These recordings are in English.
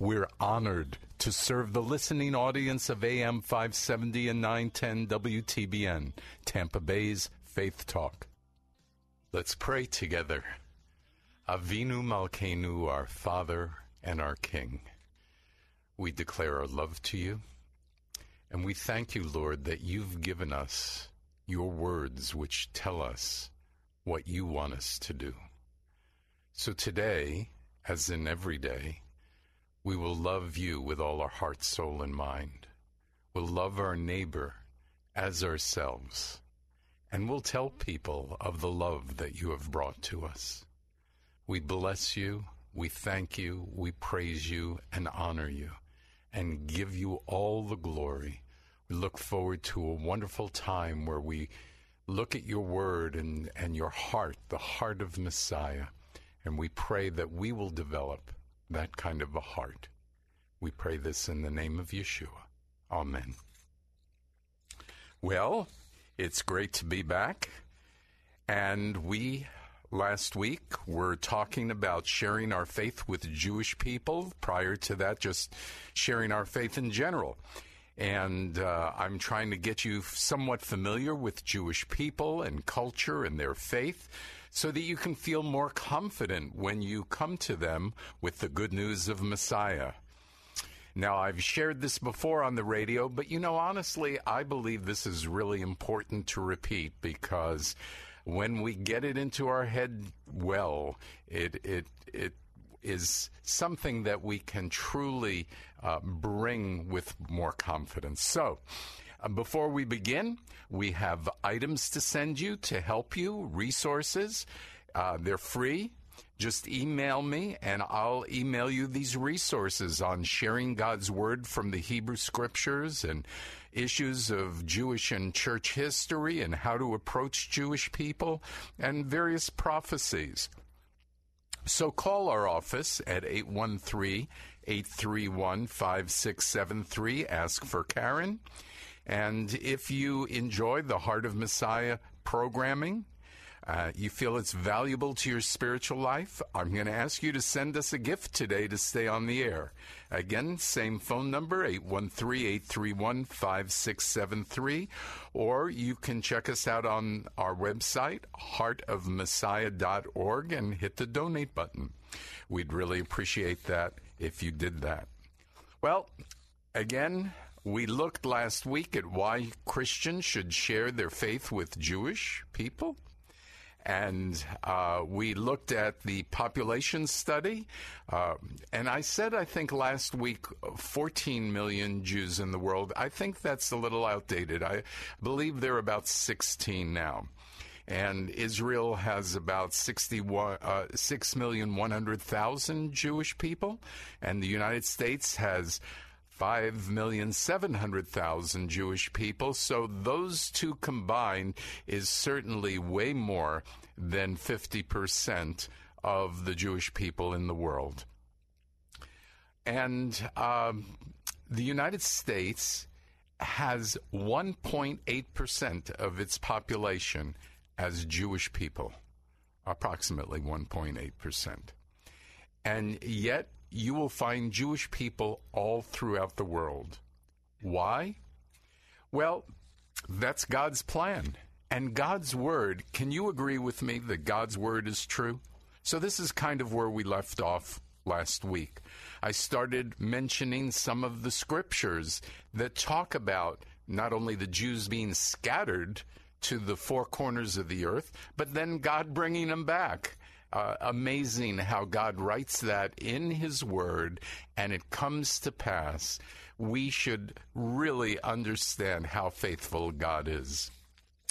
We're honored to serve the listening audience of AM 570 and 910 WTBN, Tampa Bay's Faith Talk. Let's pray together. Avinu Malkeinu, our Father and our King. We declare our love to you, and we thank you, Lord, that you've given us your words which tell us what you want us to do. So today, as in every day, we will love you with all our heart, soul, and mind. We'll love our neighbor as ourselves. And we'll tell people of the love that you have brought to us. We bless you, we thank you, we praise you, and honor you, and give you all the glory. We look forward to a wonderful time where we look at your word and, and your heart, the heart of Messiah, and we pray that we will develop that kind of a heart. We pray this in the name of Yeshua. Amen. Well, it's great to be back. And we, last week, were talking about sharing our faith with Jewish people. Prior to that, just sharing our faith in general. And uh, I'm trying to get you somewhat familiar with Jewish people and culture and their faith so that you can feel more confident when you come to them with the good news of Messiah. Now, I've shared this before on the radio, but you know, honestly, I believe this is really important to repeat because when we get it into our head well, it, it, it is something that we can truly uh, bring with more confidence. So, uh, before we begin, we have items to send you to help you, resources. Uh, they're free. Just email me and I'll email you these resources on sharing God's Word from the Hebrew Scriptures and issues of Jewish and church history and how to approach Jewish people and various prophecies. So call our office at 813 831 5673. Ask for Karen. And if you enjoy the Heart of Messiah programming, uh, you feel it's valuable to your spiritual life, I'm going to ask you to send us a gift today to stay on the air. Again, same phone number, 813-831-5673, or you can check us out on our website, heartofmessiah.org, and hit the donate button. We'd really appreciate that if you did that. Well, again, we looked last week at why Christians should share their faith with Jewish people. And uh, we looked at the population study. Uh, and I said, I think last week, 14 million Jews in the world. I think that's a little outdated. I believe there are about 16 now and Israel has about 61, uh, 6,100,000 Jewish people, and the United States has 5,700,000 Jewish people. So those two combined is certainly way more than 50% of the Jewish people in the world. And um, the United States has 1.8% of its population as Jewish people, approximately 1.8%. And yet, you will find Jewish people all throughout the world. Why? Well, that's God's plan. And God's word, can you agree with me that God's word is true? So, this is kind of where we left off last week. I started mentioning some of the scriptures that talk about not only the Jews being scattered to the four corners of the earth, but then God bringing them back. Uh, amazing how God writes that in His Word and it comes to pass. We should really understand how faithful God is.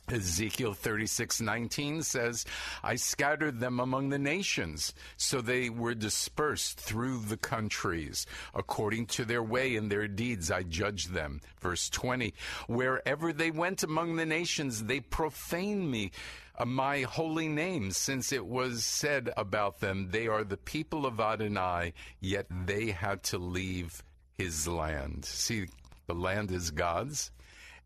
Ezekiel 36:19 says, "I scattered them among the nations, so they were dispersed through the countries. According to their way and their deeds I judged them." Verse 20, "Wherever they went among the nations, they profaned me, Uh, my holy name, since it was said about them, they are the people of Adonai, yet they had to leave his land." See, the land is God's,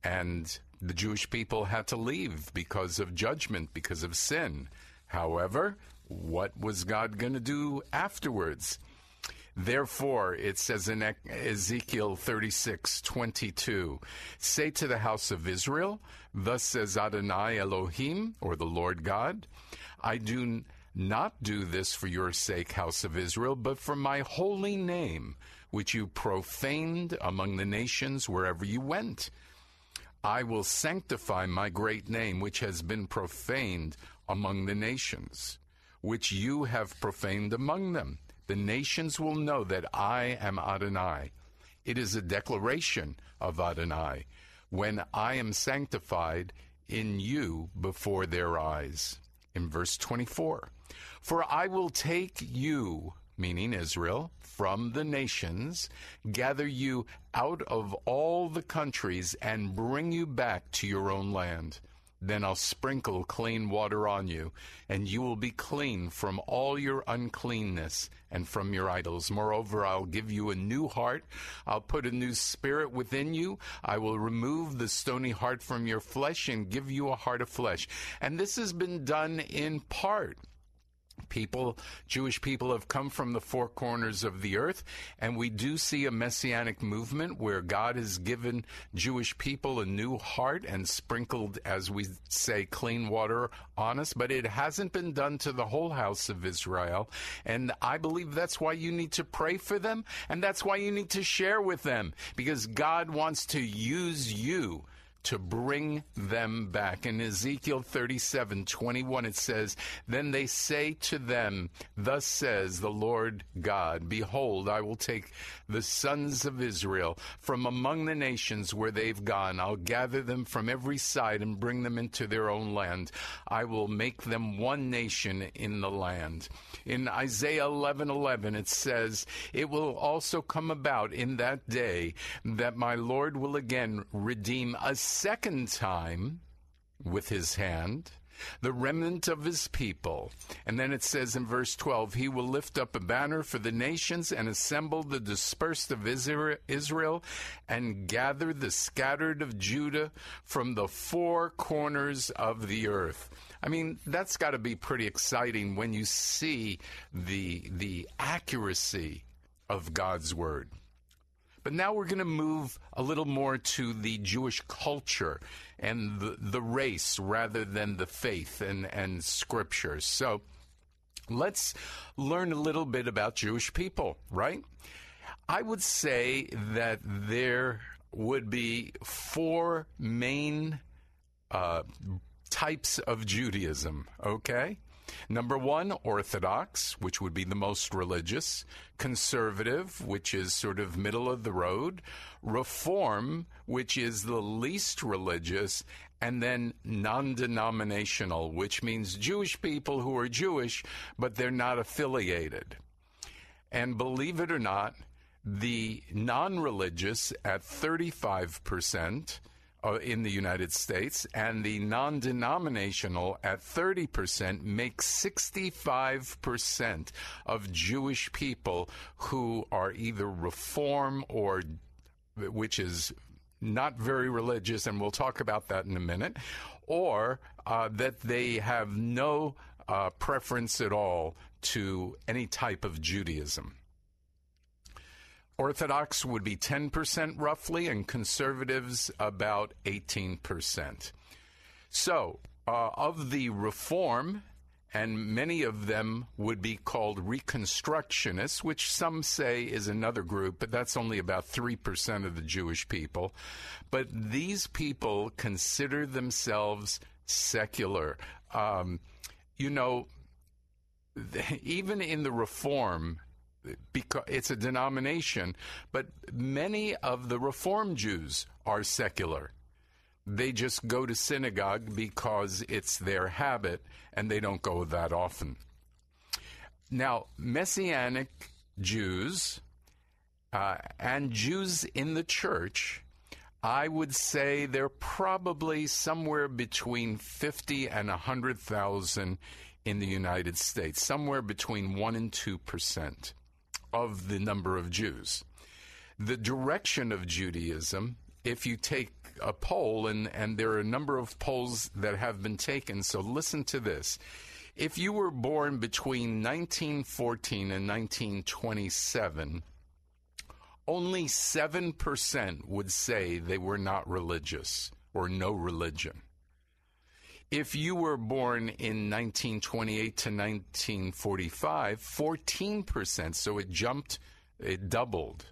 and the Jewish people had to leave because of judgment, because of sin. However, what was God going to do afterwards? Therefore, it says in Ezekiel 36, 22, say to the house of Israel, thus says Adonai Elohim, or the Lord God, I do not do this for your sake, house of Israel, but for my holy name, which you profaned among the nations wherever you went. I will sanctify my great name, which has been profaned among the nations, which you have profaned among them. The nations will know that I am Adonai. It is a declaration of Adonai when I am sanctified in you before their eyes. In verse 24, for I will take you, meaning Israel, from the nations, gather you out of all the countries, and bring you back to your own land. Then I'll sprinkle clean water on you, and you will be clean from all your uncleanness and from your idols. Moreover, I'll give you a new heart. I'll put a new spirit within you. I will remove the stony heart from your flesh and give you a heart of flesh. And this has been done in part people, Jewish people have come from the four corners of the earth, and we do see a messianic movement where God has given Jewish people a new heart and sprinkled, as we say, clean water on us, but it hasn't been done to the whole house of Israel. And I believe that's why you need to pray for them, and that's why you need to share with them, because God wants to use you to bring them back. In Ezekiel 37 21, it says, Then they say to them, Thus says the Lord God, Behold, I will take the sons of Israel from among the nations where they've gone. I'll gather them from every side and bring them into their own land. I will make them one nation in the land. In Isaiah 11 11, it says, It will also come about in that day that my Lord will again redeem a second time with his hand the remnant of his people. And then it says in verse 12, he will lift up a banner for the nations and assemble the dispersed of Israel and gather the scattered of Judah from the four corners of the earth. I mean, that's got to be pretty exciting when you see the the accuracy of God's word. But now we're going to move a little more to the Jewish culture and the, the race rather than the faith and, and scriptures. So let's learn a little bit about Jewish people, right? I would say that there would be four main uh, types of Judaism, okay? Number one, Orthodox, which would be the most religious, Conservative, which is sort of middle of the road, Reform, which is the least religious, and then non denominational, which means Jewish people who are Jewish, but they're not affiliated. And believe it or not, the non religious at 35%, uh, in the United States, and the non denominational at 30% makes 65% of Jewish people who are either Reform or which is not very religious, and we'll talk about that in a minute, or uh, that they have no uh, preference at all to any type of Judaism. Orthodox would be 10% roughly, and conservatives about 18%. So, uh, of the Reform, and many of them would be called Reconstructionists, which some say is another group, but that's only about 3% of the Jewish people. But these people consider themselves secular. Um, you know, even in the Reform, because it's a denomination, but many of the Reform Jews are secular. They just go to synagogue because it's their habit and they don't go that often. Now, Messianic Jews uh, and Jews in the church, I would say they're probably somewhere between 50 and 100,000 in the United States, somewhere between 1 and 2 percent of the number of Jews. The direction of Judaism, if you take a poll, and, and there are a number of polls that have been taken, so listen to this. If you were born between 1914 and 1927, only 7% would say they were not religious or no religion. If you were born in 1928 to 1945, 14%, so it jumped, it doubled.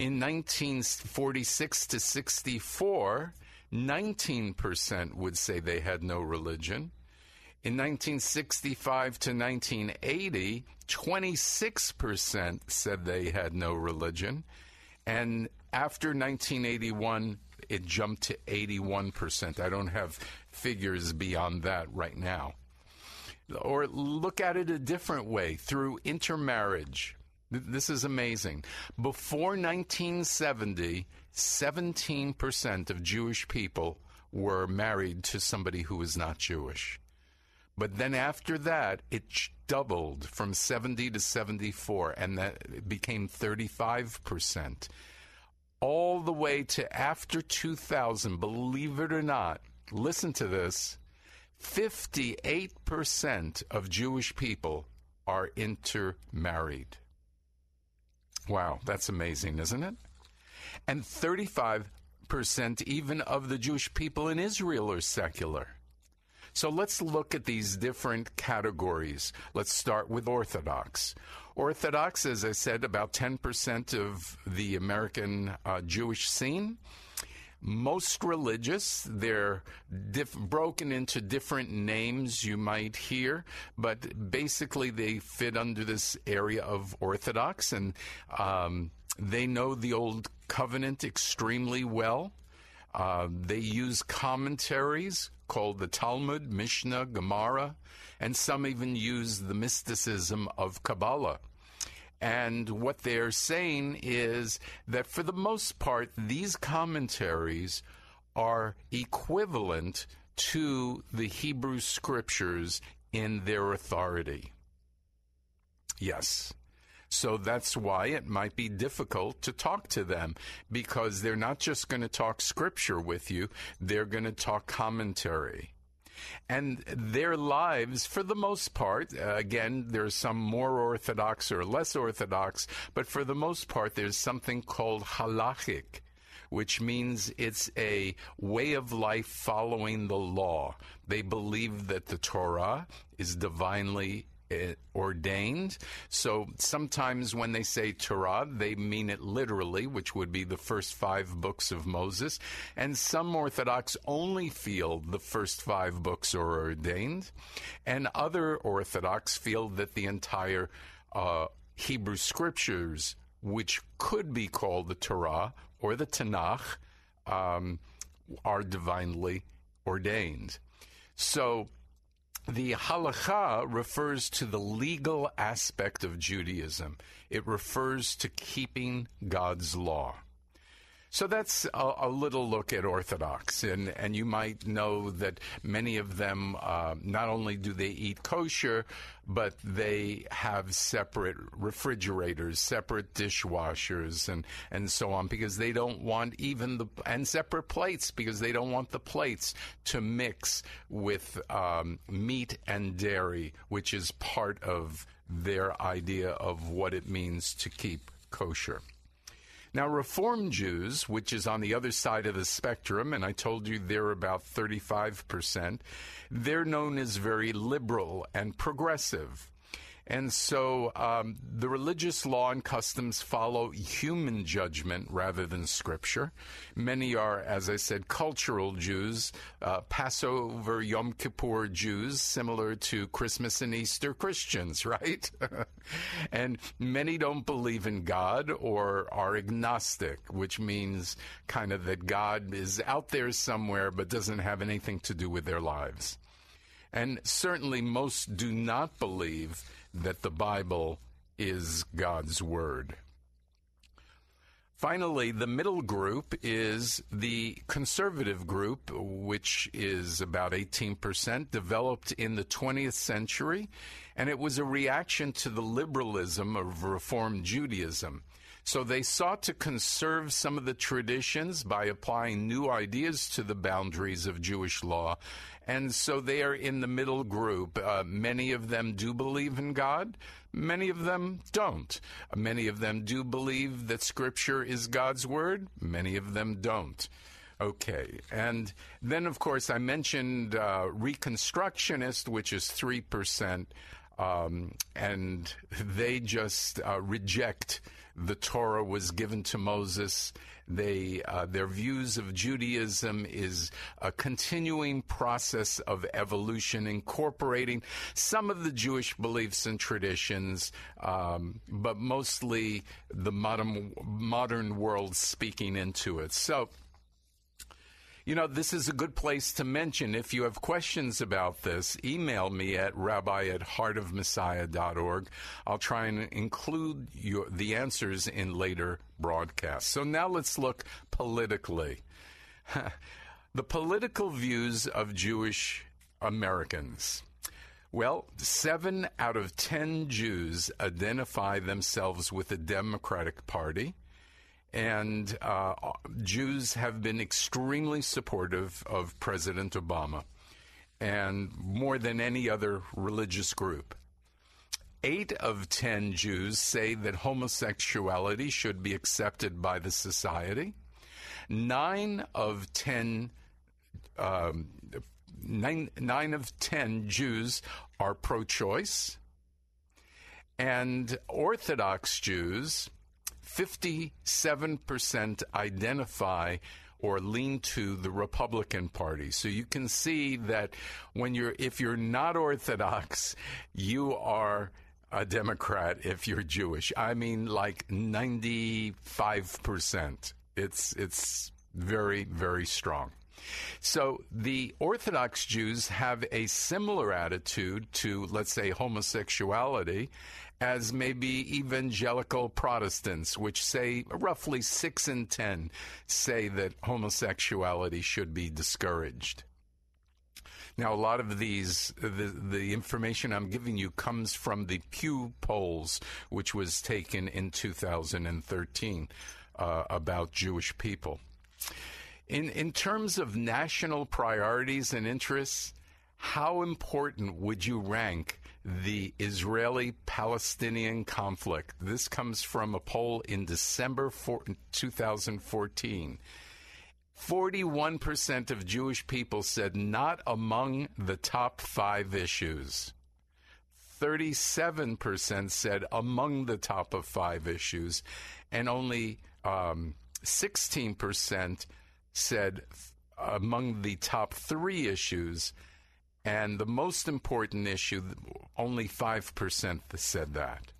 In 1946 to 64, 19% would say they had no religion. In 1965 to 1980, 26% said they had no religion. And after 1981, it jumped to 81%. I don't have figures beyond that right now. Or look at it a different way through intermarriage. This is amazing. Before 1970, 17% of Jewish people were married to somebody who was not Jewish. But then after that, it doubled from 70 to 74, and that became 35%. All the way to after 2000, believe it or not, listen to this 58% of Jewish people are intermarried. Wow, that's amazing, isn't it? And 35% even of the Jewish people in Israel are secular. So let's look at these different categories. Let's start with Orthodox. Orthodox, as I said, about 10% of the American uh, Jewish scene most religious. They're diff- broken into different names you might hear, but basically they fit under this area of Orthodox, and um, they know the Old Covenant extremely well. Uh, they use commentaries called the Talmud, Mishnah, Gemara, and some even use the mysticism of Kabbalah. And what they're saying is that for the most part, these commentaries are equivalent to the Hebrew scriptures in their authority. Yes. So that's why it might be difficult to talk to them because they're not just going to talk scripture with you, they're going to talk commentary. And their lives, for the most part, uh, again, there's some more orthodox or less orthodox, but for the most part, there's something called halachic which means it's a way of life following the law. They believe that the Torah is divinely ordained. So sometimes when they say Torah, they mean it literally, which would be the first five books of Moses. And some Orthodox only feel the first five books are ordained. And other Orthodox feel that the entire uh, Hebrew scriptures, which could be called the Torah or the Tanakh, um, are divinely ordained. So the halacha refers to the legal aspect of Judaism. It refers to keeping God's law. So that's a, a, little look at Orthodox, and, and you might know that many of them uh, not only do they eat kosher, but they have separate refrigerators, separate dishwashers, and, and so on, because they don't want even the and separate plates because they don't want the plates to mix with um, meat and dairy, which is part of their idea of what it means to keep kosher. Now, Reform Jews, which is on the other side of the spectrum, and I told you they're about 35%, they're known as very liberal and progressive. And so um, the religious law and customs follow human judgment rather than scripture. Many are, as I said, cultural Jews, uh, Passover, Yom Kippur Jews, similar to Christmas and Easter Christians, right? and many don't believe in God or are agnostic, which means kind of that God is out there somewhere but doesn't have anything to do with their lives. And certainly most do not believe that the Bible is God's Word. Finally, the middle group is the conservative group, which is about 18%, developed in the 20th century, and it was a reaction to the liberalism of Reform Judaism. So they sought to conserve some of the traditions by applying new ideas to the boundaries of Jewish law and so they are in the middle group. Uh, many of them do believe in God. Many of them don't. Many of them do believe that Scripture is God's Word. Many of them don't. Okay. And then, of course, I mentioned uh, Reconstructionist, which is 3%. Um, and they just uh, reject the Torah was given to Moses they uh, their views of Judaism is a continuing process of evolution, incorporating some of the Jewish beliefs and traditions, um, but mostly the modern modern world speaking into it. So. You know, this is a good place to mention. If you have questions about this, email me at rabbi at heartofmessiah.org. I'll try and include your, the answers in later broadcasts. So now let's look politically. the political views of Jewish Americans. Well, seven out of ten Jews identify themselves with the Democratic Party and uh, Jews have been extremely supportive of President Obama, and more than any other religious group. Eight of ten Jews say that homosexuality should be accepted by the society. Nine of ten, um, nine, nine of ten Jews are pro choice. And Orthodox Jews 57% identify or lean to the Republican Party. So you can see that when you're, if you're not Orthodox, you are a Democrat if you're Jewish. I mean, like 95%. It's, it's very, very strong. So the Orthodox Jews have a similar attitude to, let's say, homosexuality as maybe evangelical Protestants, which say roughly six in ten say that homosexuality should be discouraged. Now, a lot of these, the, the information I'm giving you comes from the Pew polls, which was taken in 2013 uh, about Jewish people. In, in terms of national priorities and interests, how important would you rank the Israeli Palestinian conflict. This comes from a poll in December 4, 2014. 41% of Jewish people said not among the top five issues. 37% said among the top of five issues, and only um, 16% said among the top three issues and the most important issue, only 5% said that.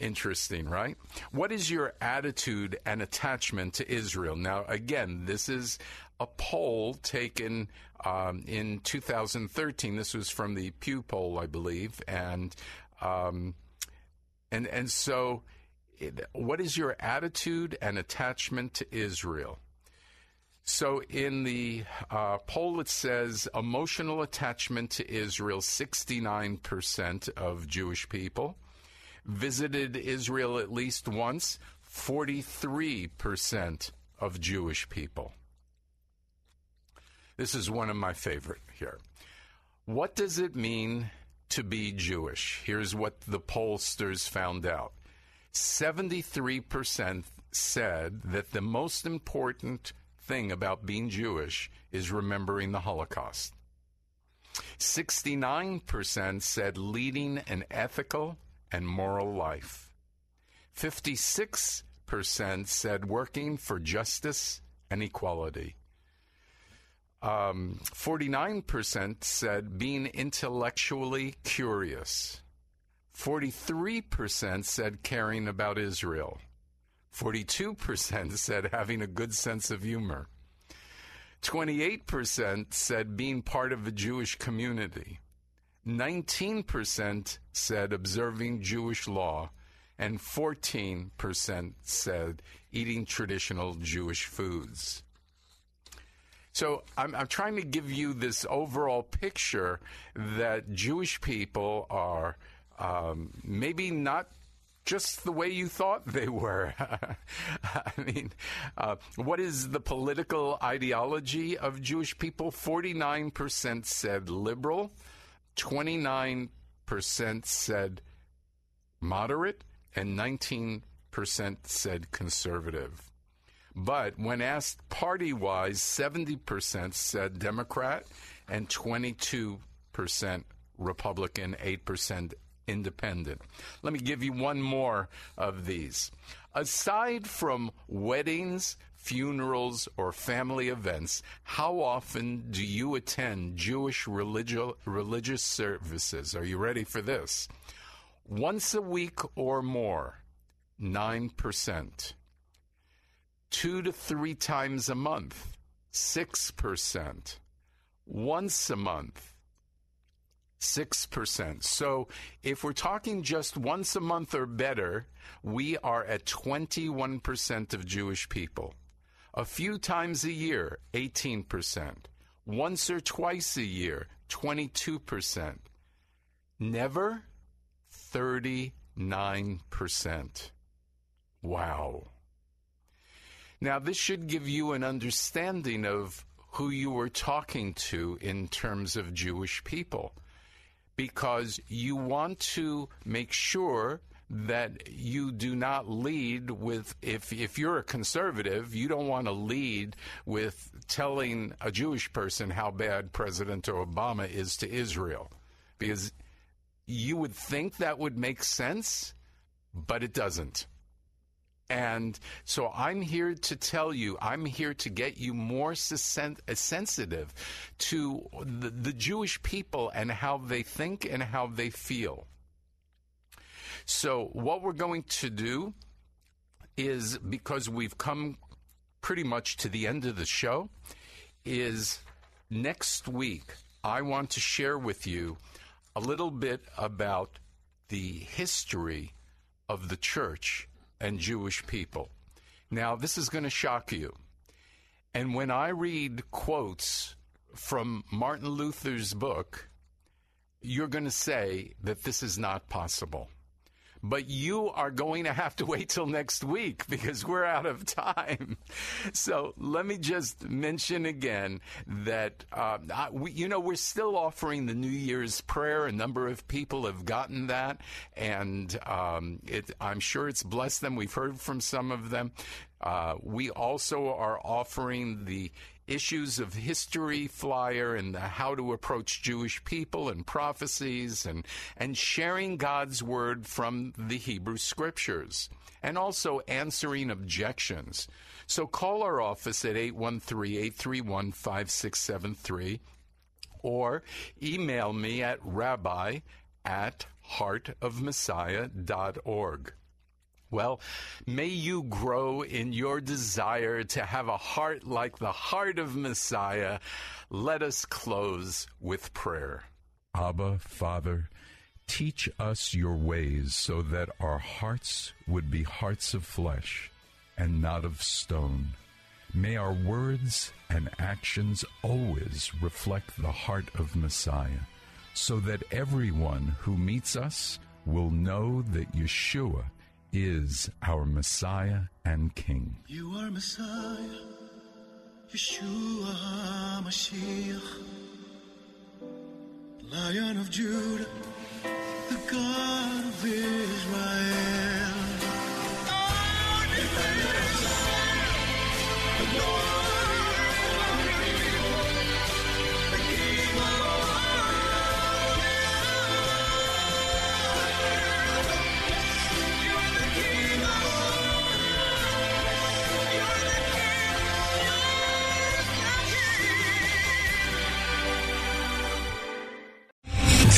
Interesting, right? What is your attitude and attachment to Israel? Now, again, this is a poll taken um, in 2013. This was from the Pew poll, I believe, and um, and and so what is your attitude and attachment to Israel? So in the uh, poll, it says emotional attachment to Israel, 69% of Jewish people. Visited Israel at least once, 43% of Jewish people. This is one of my favorite here. What does it mean to be Jewish? Here's what the pollsters found out 73% said that the most important thing about being Jewish is remembering the Holocaust. 69% said leading an ethical and moral life. 56% said working for justice and equality. Um, 49% said being intellectually curious. 43% said caring about Israel. 42% said having a good sense of humor. 28% said being part of a Jewish community. 19% said observing Jewish law. And 14% said eating traditional Jewish foods. So I'm, I'm, trying to give you this overall picture that Jewish people are um, maybe not just the way you thought they were. I mean, uh, what is the political ideology of Jewish people? 49% said liberal, 29% said moderate, and 19% said conservative. But when asked party wise, 70% said Democrat and 22% Republican, 8% independent. Let me give you one more of these. Aside from weddings, funerals, or family events, how often do you attend Jewish religi- religious services? Are you ready for this? Once a week or more, 9%. Two to three times a month, 6%. Once a month, 6%. So if we're talking just once a month or better, we are at 21% of Jewish people. A few times a year, 18%. Once or twice a year, 22%. Never, 39%. Wow. Now, this should give you an understanding of who you were talking to in terms of Jewish people because you want to make sure that you do not lead with if if you're a conservative you don't want to lead with telling a Jewish person how bad President Obama is to Israel. Because you would think that would make sense but it doesn't and so I'm here to tell you, I'm here to get you more uh, sensitive to the, the Jewish people and how they think and how they feel. So, what we're going to do is because we've come pretty much to the end of the show, is next week I want to share with you a little bit about the history of the church and Jewish people. Now, this is going to shock you. And when I read quotes from Martin Luther's book, you're going to say that this is not possible. But you are going to have to wait till next week because we're out of time. So let me just mention again that, uh, I, we, you know, we're still offering the New Year's prayer. A number of people have gotten that, and um, it, I'm sure it's blessed them. We've heard from some of them. Uh, we also are offering the issues of history flyer and the how to approach Jewish people and prophecies and, and sharing God's word from the Hebrew scriptures and also answering objections. So call our office at 813 831 5673 or email me at rabbi at heartofmessiah.org. Well, may you grow in your desire to have a heart like the heart of Messiah. Let us close with prayer. Abba, Father, Teach us your ways so that our hearts would be hearts of flesh and not of stone. May our words and actions always reflect the heart of Messiah, so that everyone who meets us will know that Yeshua is our Messiah and King. You are Messiah, Yeshua HaMashiach, Lion of Judah, the God of Israel.